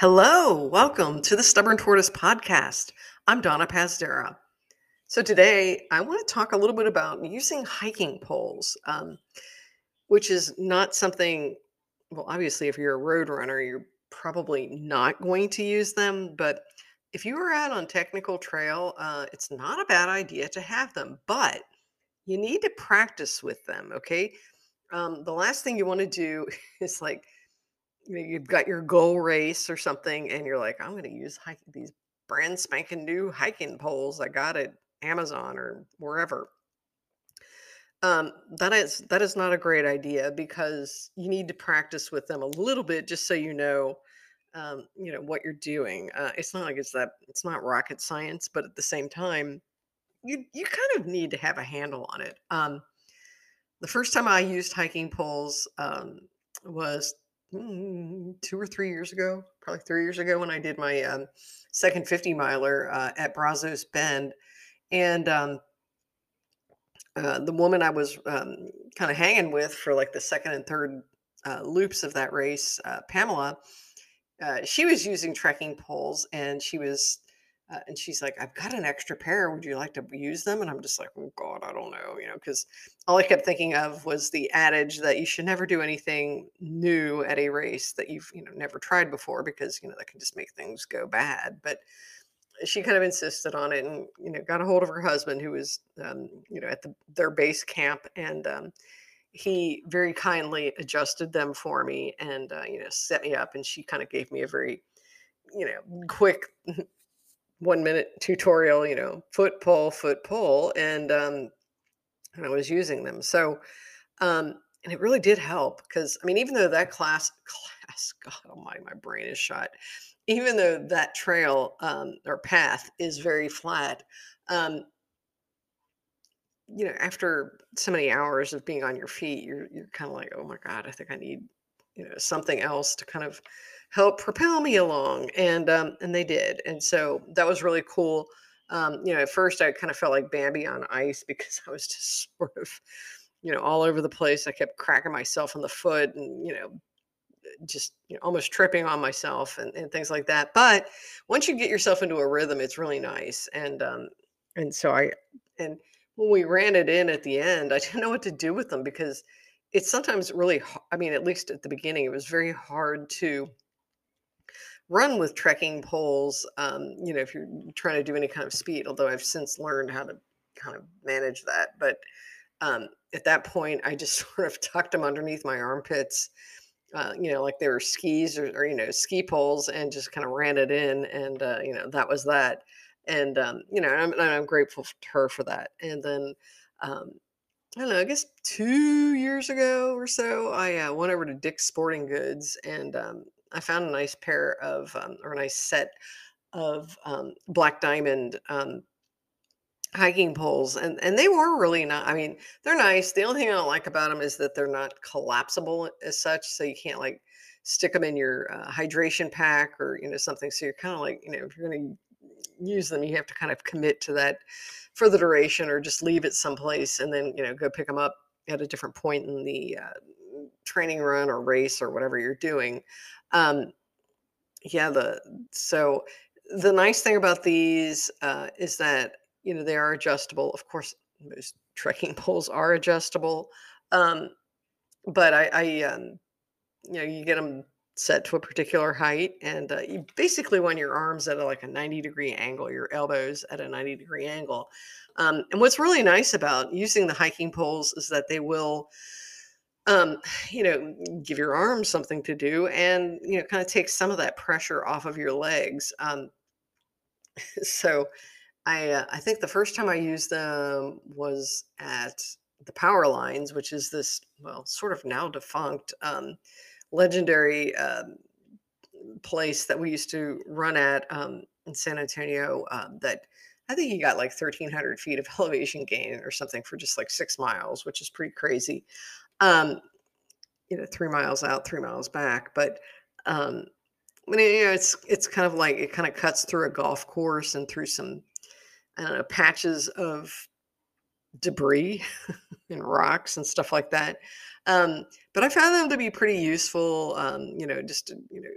Hello, welcome to the Stubborn Tortoise podcast. I'm Donna Pazdera. So today I want to talk a little bit about using hiking poles, um, which is not something. Well, obviously, if you're a road runner, you're probably not going to use them. But if you are out on technical trail, uh, it's not a bad idea to have them. But you need to practice with them. Okay. Um, the last thing you want to do is like you've got your goal race or something, and you're like, I'm going to use hike- these brand spanking new hiking poles I got at Amazon or wherever. Um, that is that is not a great idea because you need to practice with them a little bit just so you know, um, you know what you're doing. Uh, it's not like it's that it's not rocket science, but at the same time, you you kind of need to have a handle on it. Um, the first time I used hiking poles um, was two or three years ago, probably three years ago when I did my um, second 50 miler uh, at Brazos Bend. And um, uh, the woman I was um, kind of hanging with for like the second and third uh, loops of that race, uh, Pamela, uh, she was using trekking poles and she was uh, and she's like, I've got an extra pair. Would you like to use them? And I'm just like, oh God, I don't know, you know, because all I kept thinking of was the adage that you should never do anything new at a race that you've, you know, never tried before because, you know, that can just make things go bad. But she kind of insisted on it and, you know, got a hold of her husband who was, um, you know, at the, their base camp. And um, he very kindly adjusted them for me and, uh, you know, set me up. And she kind of gave me a very, you know, quick one minute tutorial, you know, foot pull, foot pull, and um, and I was using them. So, um, and it really did help because I mean, even though that class class, God Almighty, my my brain is shot. Even though that trail um, or path is very flat, um, you know, after so many hours of being on your feet, you're you're kind of like, oh my God, I think I need you know something else to kind of help propel me along and um and they did and so that was really cool. Um you know at first i kind of felt like bambi on ice because i was just sort of you know all over the place. I kept cracking myself on the foot and you know just you know, almost tripping on myself and, and things like that but once you get yourself into a rhythm it's really nice and um and so i and when we ran it in at the end i didn't know what to do with them because it's sometimes really I mean at least at the beginning it was very hard to run with trekking poles um, you know if you're trying to do any kind of speed although i've since learned how to kind of manage that but um, at that point i just sort of tucked them underneath my armpits uh, you know like they were skis or, or you know ski poles and just kind of ran it in and uh, you know that was that and um, you know I'm, I'm grateful to her for that and then um, I don't know. I guess two years ago or so, I uh, went over to Dick's Sporting Goods and um, I found a nice pair of, um, or a nice set of um, Black Diamond um, hiking poles, and and they were really not. I mean, they're nice. The only thing I don't like about them is that they're not collapsible as such, so you can't like stick them in your uh, hydration pack or you know something. So you're kind of like you know if you're going to use them, you have to kind of commit to that for the duration, or just leave it someplace and then you know go pick them up at a different point in the uh, training run or race or whatever you're doing. Um, yeah, the so the nice thing about these uh, is that you know they are adjustable. Of course, most trekking poles are adjustable, um, but I, I um, you know you get them set to a particular height, and uh, you basically want your arms at a, like a ninety degree angle, your elbows at a ninety degree angle. Um, and what's really nice about using the hiking poles is that they will um, you know, give your arms something to do and, you know, kind of take some of that pressure off of your legs. Um, so I, uh, I think the first time I used them was at the Power Lines, which is this, well, sort of now defunct, um, legendary um, place that we used to run at um, in San Antonio. Um, that I think you got like 1,300 feet of elevation gain or something for just like six miles, which is pretty crazy um, you know, three miles out, three miles back. But um, I mean, you know, it's it's kind of like it kind of cuts through a golf course and through some I don't know patches of debris and rocks and stuff like that. Um, but I found them to be pretty useful. Um, you know, just to, you know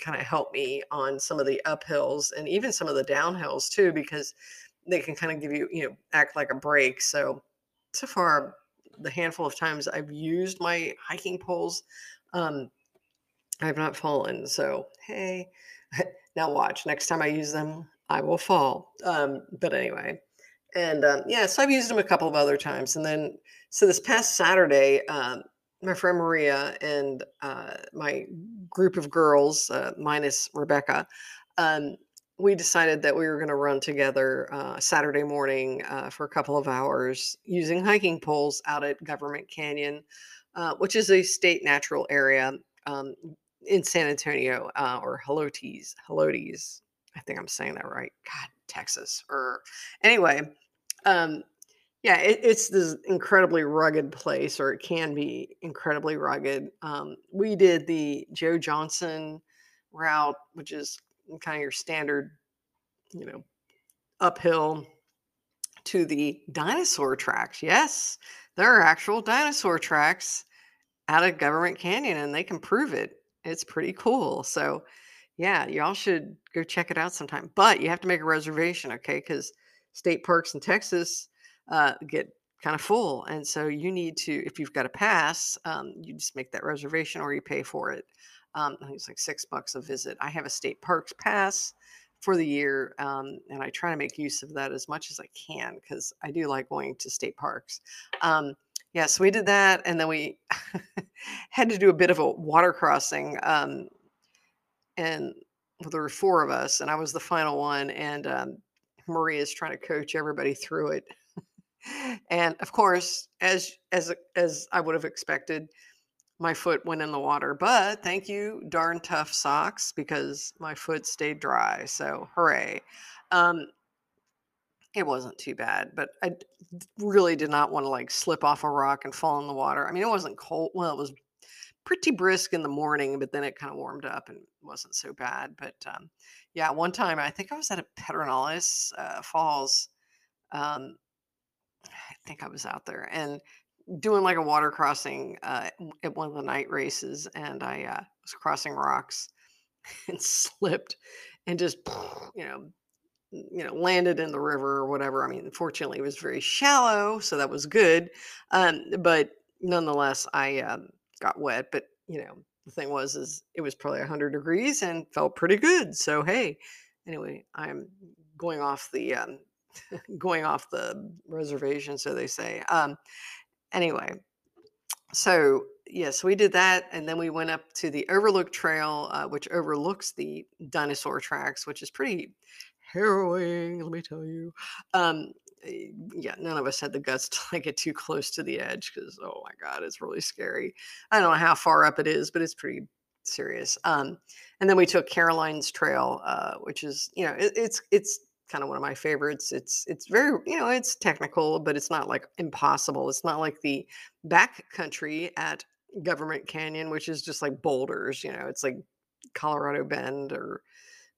kind of help me on some of the uphills and even some of the downhills too, because they can kind of give you, you know, act like a brake. So, so far, the handful of times I've used my hiking poles, um, I've not fallen. So, hey, now watch. Next time I use them, I will fall. Um, but anyway, and um, yeah, so I've used them a couple of other times. And then, so this past Saturday, um, my friend Maria and uh, my group of girls, uh, minus Rebecca, um, we decided that we were going to run together uh, Saturday morning uh, for a couple of hours using hiking poles out at Government Canyon, uh, which is a state natural area um, in San Antonio uh, or Helotes. Helotes. I think I'm saying that right. God, Texas. Or anyway, um, yeah, it, it's this incredibly rugged place, or it can be incredibly rugged. Um, we did the Joe Johnson route, which is kind of your standard, you know, uphill to the dinosaur tracks. Yes, there are actual dinosaur tracks out of Government Canyon, and they can prove it. It's pretty cool. So, yeah, y'all should go check it out sometime. But you have to make a reservation, okay? Because state parks in Texas uh, get kind of full. And so you need to, if you've got a pass, um, you just make that reservation or you pay for it. Um, I think it's like six bucks a visit. I have a state parks pass for the year, um, and I try to make use of that as much as I can because I do like going to state parks. Um, yeah, so we did that, and then we had to do a bit of a water crossing. Um, and well, there were four of us, and I was the final one. And um, Maria is trying to coach everybody through it. and of course, as as as I would have expected, my foot went in the water. But thank you, darn tough socks, because my foot stayed dry. So hooray! Um, it wasn't too bad, but I really did not want to like slip off a rock and fall in the water. I mean, it wasn't cold. Well, it was pretty brisk in the morning, but then it kind of warmed up and wasn't so bad. But um, yeah, one time I think I was at a Pedernales uh, Falls. Um, I think I was out there and doing like a water crossing uh, at one of the night races, and I uh, was crossing rocks and slipped and just you know you know landed in the river or whatever. I mean, fortunately, it was very shallow, so that was good. Um, but nonetheless, I um, got wet, but you know, the thing was is it was probably 100 degrees and felt pretty good. So hey, anyway, I'm going off the um, going off the reservation, so they say. Um, anyway, so yes, we did that, and then we went up to the Overlook Trail, uh, which overlooks the dinosaur tracks, which is pretty harrowing. Let me tell you. Um, Eh, yeah, none of us had the guts to like get too close to the edge because oh my god, it's really scary. I don't know how far up it is, but it's pretty serious. Um, and then we took Caroline's Trail, uh, which is you know it, it's it's kind of one of my favorites. It's it's very you know it's technical, but it's not like impossible. It's not like the back country at Government Canyon, which is just like boulders. You know, it's like Colorado Bend or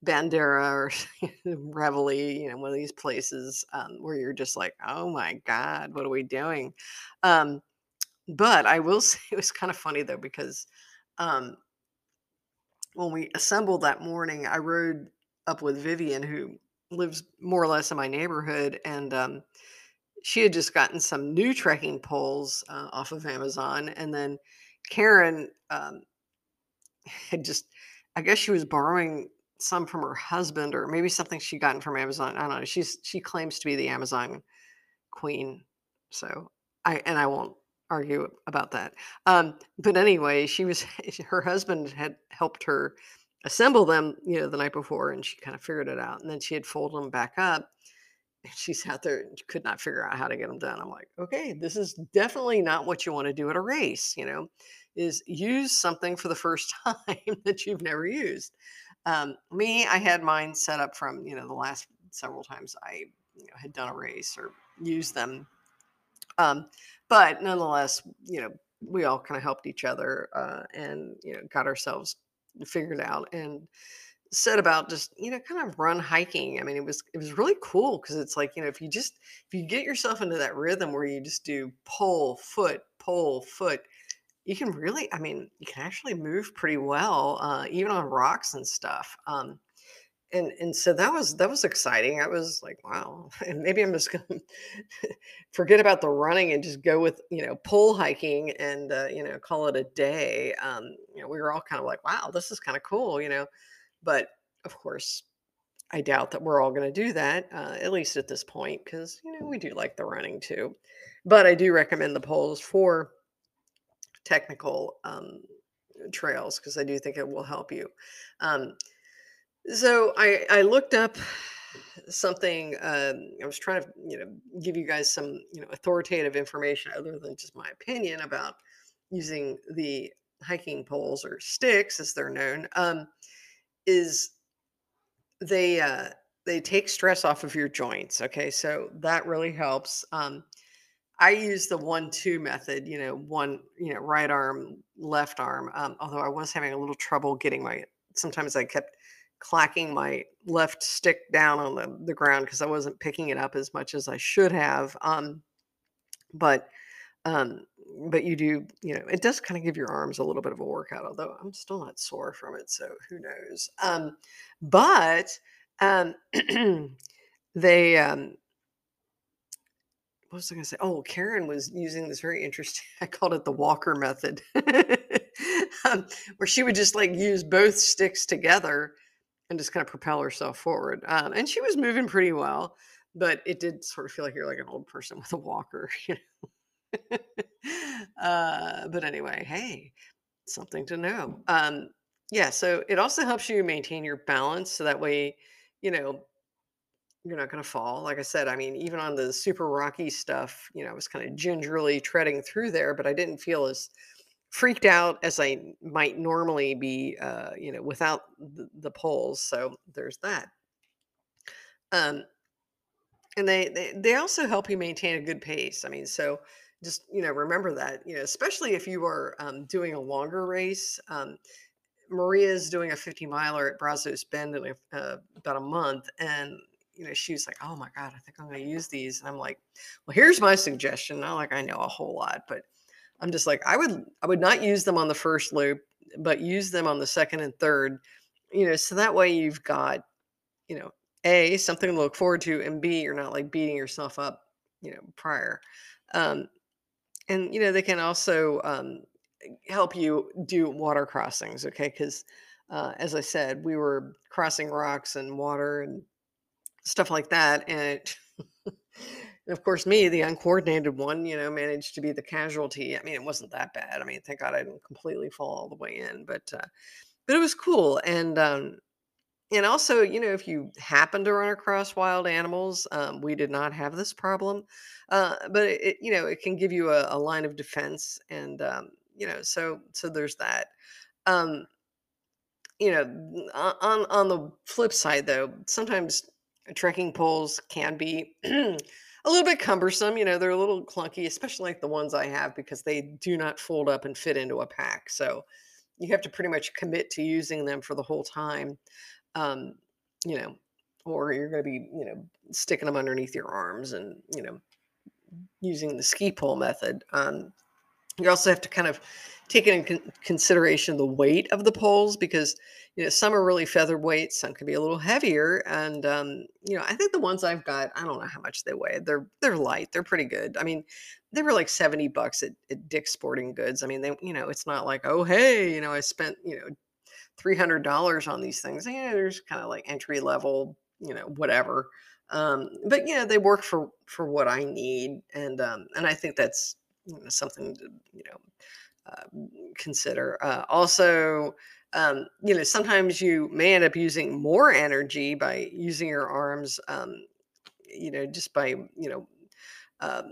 Bandera or Reveille, you know, one of these places um, where you're just like, oh my God, what are we doing? Um, but I will say it was kind of funny though, because um, when we assembled that morning, I rode up with Vivian, who lives more or less in my neighborhood, and um, she had just gotten some new trekking poles uh, off of Amazon. And then Karen um, had just, I guess she was borrowing some from her husband or maybe something she'd gotten from Amazon. I don't know. She's she claims to be the Amazon queen. So I and I won't argue about that. Um, but anyway, she was her husband had helped her assemble them, you know, the night before, and she kind of figured it out. And then she had folded them back up. And she sat there and could not figure out how to get them done. I'm like, okay, this is definitely not what you want to do at a race. You know, is use something for the first time that you've never used. Um, me, I had mine set up from you know the last several times I you know, had done a race or used them. Um, but nonetheless, you know, we all kind of helped each other uh, and you know got ourselves figured out and set about just you know kind of run hiking i mean it was it was really cool because it's like you know if you just if you get yourself into that rhythm where you just do pull foot pull foot you can really, I mean, you can actually move pretty well, uh, even on rocks and stuff. Um, and and so that was that was exciting. I was like, wow, and maybe I'm just gonna forget about the running and just go with you know pole hiking and uh, you know call it a day. Um, you know, we were all kind of like, wow, this is kind of cool, you know. But of course, I doubt that we're all going to do that, uh, at least at this point, because you know we do like the running too. But I do recommend the poles for technical um, trails because I do think it will help you. Um, so I I looked up something. Um, I was trying to you know give you guys some you know authoritative information other than just my opinion about using the hiking poles or sticks as they're known. Um, is they uh, they take stress off of your joints. Okay, so that really helps. Um, I use the one-two method. You know, one you know right arm, left arm. Um, although I was having a little trouble getting my. Sometimes I kept clacking my left stick down on the, the ground because I wasn't picking it up as much as I should have. Um, but um, but you do, you know, it does kind of give your arms a little bit of a workout, although I'm still not sore from it, so who knows. Um, but um, they um, what was I going to say? Oh, Karen was using this very interesting. I called it the Walker method, um, where she would just like use both sticks together and just kind of propel herself forward. Um, and she was moving pretty well, but it did sort of feel like you're like an old person with a walker, you know. uh, but anyway, hey, something to know. Um, yeah, so it also helps you maintain your balance, so that way, you know, you're not going to fall. Like I said, I mean, even on the super rocky stuff, you know, I was kind of gingerly treading through there, but I didn't feel as freaked out as I might normally be, uh, you know, without the, the poles. So there's that. Um, and they, they they also help you maintain a good pace. I mean, so just you know remember that you know especially if you are um, doing a longer race. Um, Maria is doing a 50 miler at Brazos Bend in uh, about a month, and you know she was like, "Oh my god, I think I'm going to use these." And I'm like, "Well, here's my suggestion." Not like I know a whole lot, but I'm just like, I would I would not use them on the first loop, but use them on the second and third, you know, so that way you've got, you know, A, something to look forward to, and B, you're not like beating yourself up, you know, prior. Um, and you know, they can also um, help you do water crossings, okay? Because uh, as I said, we were crossing rocks and water and stuff like that, and it And of course, me, the uncoordinated one, you know, managed to be the casualty. I mean, it wasn't that bad. I mean, thank God I didn't completely fall all the way in, but uh, but it was cool. And um, and also, you know, if you happen to run across wild animals, um, we did not have this problem, uh, but it, you know, it can give you a, a line of defense, and um, you know, so so there's that. Um, you know, on on the flip side, though, sometimes trekking poles can be a little bit cumbersome. You know, they're a little clunky, especially like the ones I have because they do not fold up and fit into a pack. So you have to pretty much commit to using them for the whole time. Um, you know, or you're going to be, you know, sticking them underneath your arms and, you know, using the ski pole method. Um, you also have to kind of take into consideration the weight of the poles because you know some are really featherweight some can be a little heavier and um, you know i think the ones i've got i don't know how much they weigh. They're they're light they're pretty good. I mean they were like 70 bucks at, at dick's sporting goods. I mean they you know it's not like oh hey you know i spent you know $300 on these things. Yeah there's kind of like entry level you know whatever. Um, but you know they work for for what i need and um, and i think that's you know, something to you know uh, consider. Uh, also, um, you know, sometimes you may end up using more energy by using your arms. Um, you know, just by you know um,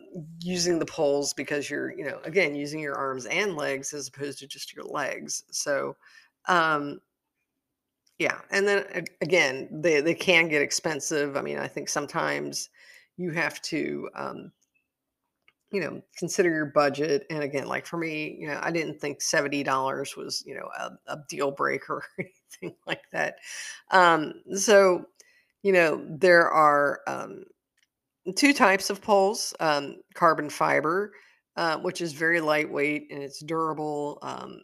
using the poles because you're you know again using your arms and legs as opposed to just your legs. So. Um, yeah, and then again, they they can get expensive. I mean, I think sometimes you have to um, you know, consider your budget. And again, like for me, you know, I didn't think $70 was, you know, a, a deal breaker or anything like that. Um, so, you know, there are um, two types of poles um, carbon fiber. uh, which is very lightweight and it's durable um,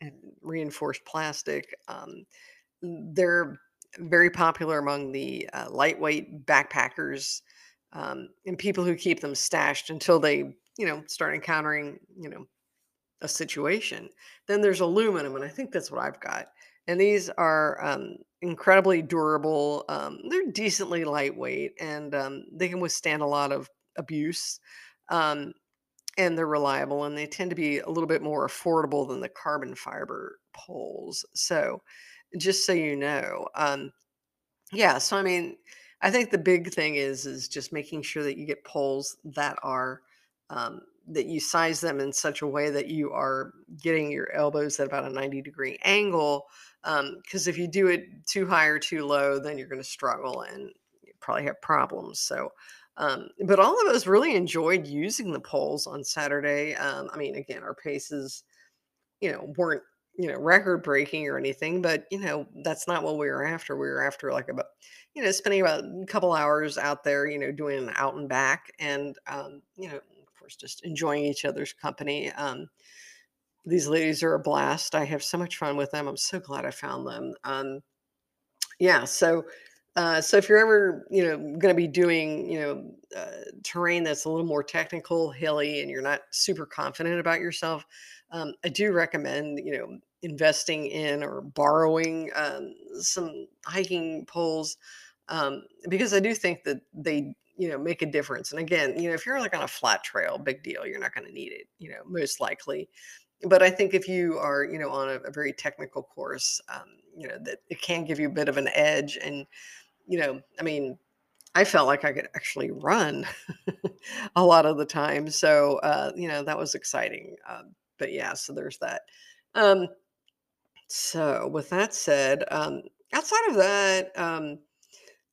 and reinforced plastic. Um, they're very popular among the uh, lightweight backpackers um, and people who keep them stashed until they, you know, start encountering, you know, a situation. Then there's aluminum, and I think that's what I've got. And these are um, incredibly durable. Um, they're decently lightweight, and um, they can withstand a lot of abuse. Um, and they're reliable, and they tend to be a little bit more affordable than the carbon fiber poles. So, just so you know, um, yeah. So I mean, I think the big thing is is just making sure that you get poles that are um, that you size them in such a way that you are getting your elbows at about a 90 degree angle. Because um, if you do it too high or too low, then you're going to struggle and you probably have problems. So, um, but all of us really enjoyed using the poles on Saturday. Um, I mean, again, our paces, you know, weren't you know record breaking or anything, but you know that's not what we were after. We were after like about you know spending about a couple hours out there, you know, doing an out and back, and um, you know of course, just enjoying each other's company. Um, these ladies are a blast. I have so much fun with them. I'm so glad I found them. Um, yeah, so uh, so if you're ever you know going to be doing you know uh, terrain that's a little more technical, hilly, and you're not super confident about yourself, um, I do recommend you know investing in or borrowing um, some hiking poles um, because I do think that they you know make a difference. And again you know if you're like on a flat trail big deal you're not going to need it you know most likely. But i think if you are you know on a, a very technical course um, you know that it can give you a bit of an edge and you know i mean i felt like i could actually run a lot of the time. So uh, you know that was exciting uh, but yeah so there's that. Um, so with that said um, outside of that um,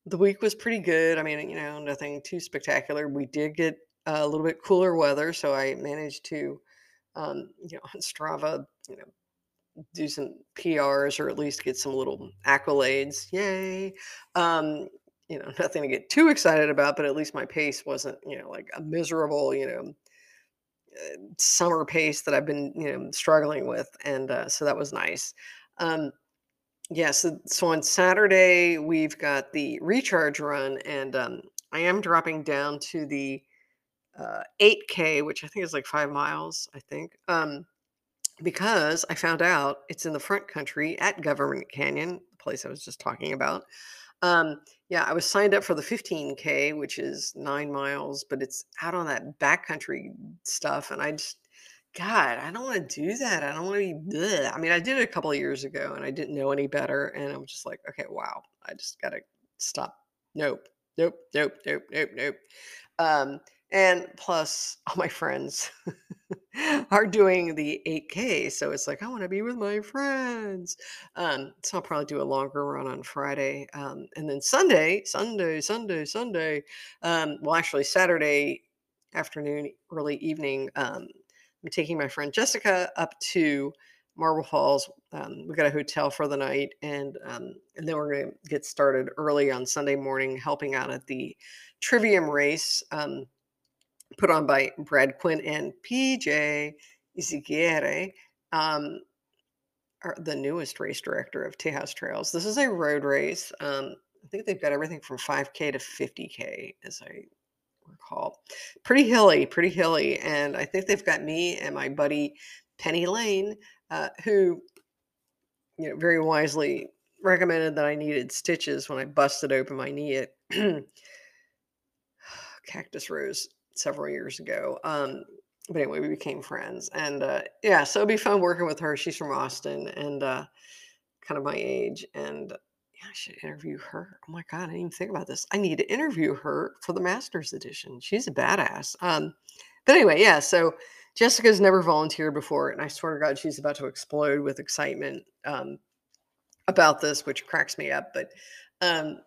the week was pretty good. I mean, you know, nothing too spectacular. We did get a little bit cooler weather, so I managed to, um, you know, on Strava, you know, do some PRs or at least get some little accolades. Yay! Um, you know, nothing to get too excited about, but at least my pace wasn't, you know, like a miserable, you know, summer pace that I've been, you know, struggling with, and uh, so that was nice. Um, yeah, so so on Saturday we've got the recharge run, and um, I am dropping down to the uh, 8K, which I think is like five miles. I think um, because I found out it's in the front country at Government Canyon, the place I was just talking about. Um, yeah, I was signed up for the 15K, which is nine miles, but it's out on that backcountry stuff, and I just God, I don't wanna do that. I don't wanna be bleh. I mean, I did it a couple of years ago and I didn't know any better, and I'm just like, "Okay, wow, I just gotta stop. Nope. Nope, nope, nope, nope, nope." Um, and plus all my friends are doing the 8K, so it's like, I wanna be with my friends. Um, so I'll probably do a longer run on Friday, um, and then Sunday, Sunday, Sunday, Sunday, um, well, actually Saturday afternoon, early evening, um, I'm taking my friend Jessica up to Marble Falls. Um, we got a hotel for the night, and um, and then we're going to get started early on Sunday morning, helping out at the Trivium race put on by Brad Quinn and PJ Izaguirre, um, the newest race director of Tejas Trails. This is a road race. Um, I think they've got everything from 5K to 50K, as I recall. Pretty hilly, pretty hilly. And I think they've got me and my buddy Penny Lane, uh, who, you know, very wisely recommended that I needed stitches when I busted open my knee at Cactus Rose several years ago. Um, but anyway, we became friends, and uh, yeah, so it'd be fun working with her. She's from Austin and uh, kind of my age, and yeah, I should interview her. Oh my God, I didn't even think about this. I need to interview her for the master's edition. She's a badass. Um, but anyway, yeah, so Jessica's never volunteered before, and I swear to God, she's about to explode with excitement um, about this, which cracks me up. But um,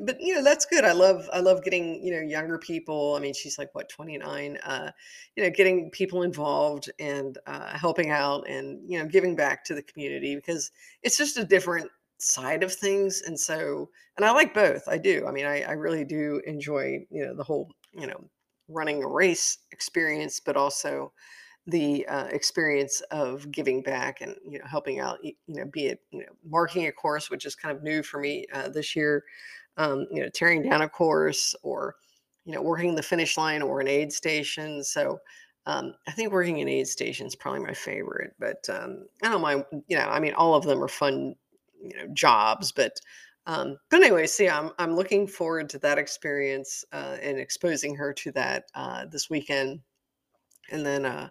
but you know that's good i love i love getting you know younger people i mean she's like what 29 uh you know getting people involved and uh helping out and you know giving back to the community because it's just a different side of things and so and i like both i do i mean i, I really do enjoy you know the whole you know running a race experience, but also the uh, experience of giving back and you know helping out. You know, be it you know marking a course, which is kind of new for me uh, this year. Um, you know, tearing down a course or you know working the finish line or an aid station. So. Um, I think working an aid station is probably my favorite, but um, I don't mind. You know, I mean, all of them are fun, you know, jobs. But um, but anyway, see, I'm I'm looking forward to that experience uh, and exposing her to that uh, this weekend, and then uh,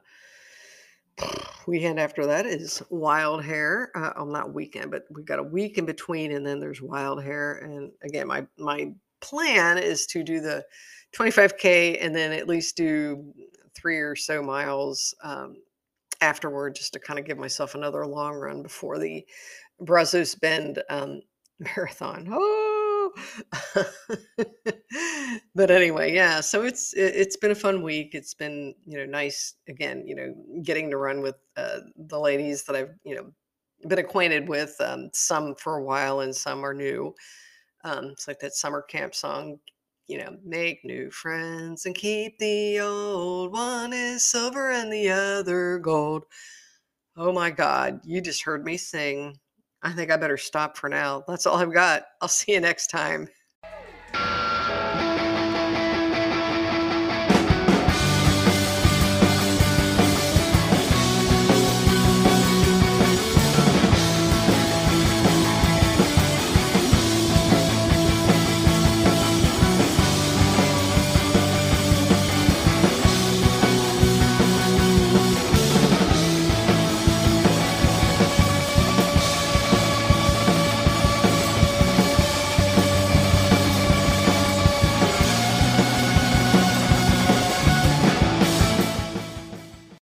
weekend after that is Wild Hare. Uh, oh, not weekend, but we've got a week in between, and then there's Wild Hare. And again, my my plan is to do the 25k and then at least do three or so miles um, afterward, just to kind of give myself another long run before the Brazos Bend um, marathon. Oh, but anyway, yeah. So it's it, it's been a fun week. It's been you know nice again. You know, getting to run with uh, the ladies that I've you know been acquainted with. Um, some for a while, and some are new. Um, it's like that summer camp song. You know, make new friends and keep the old. One is silver and the other gold. Oh my God, you just heard me sing. I think I better stop for now. That's all I've got. I'll see you next time.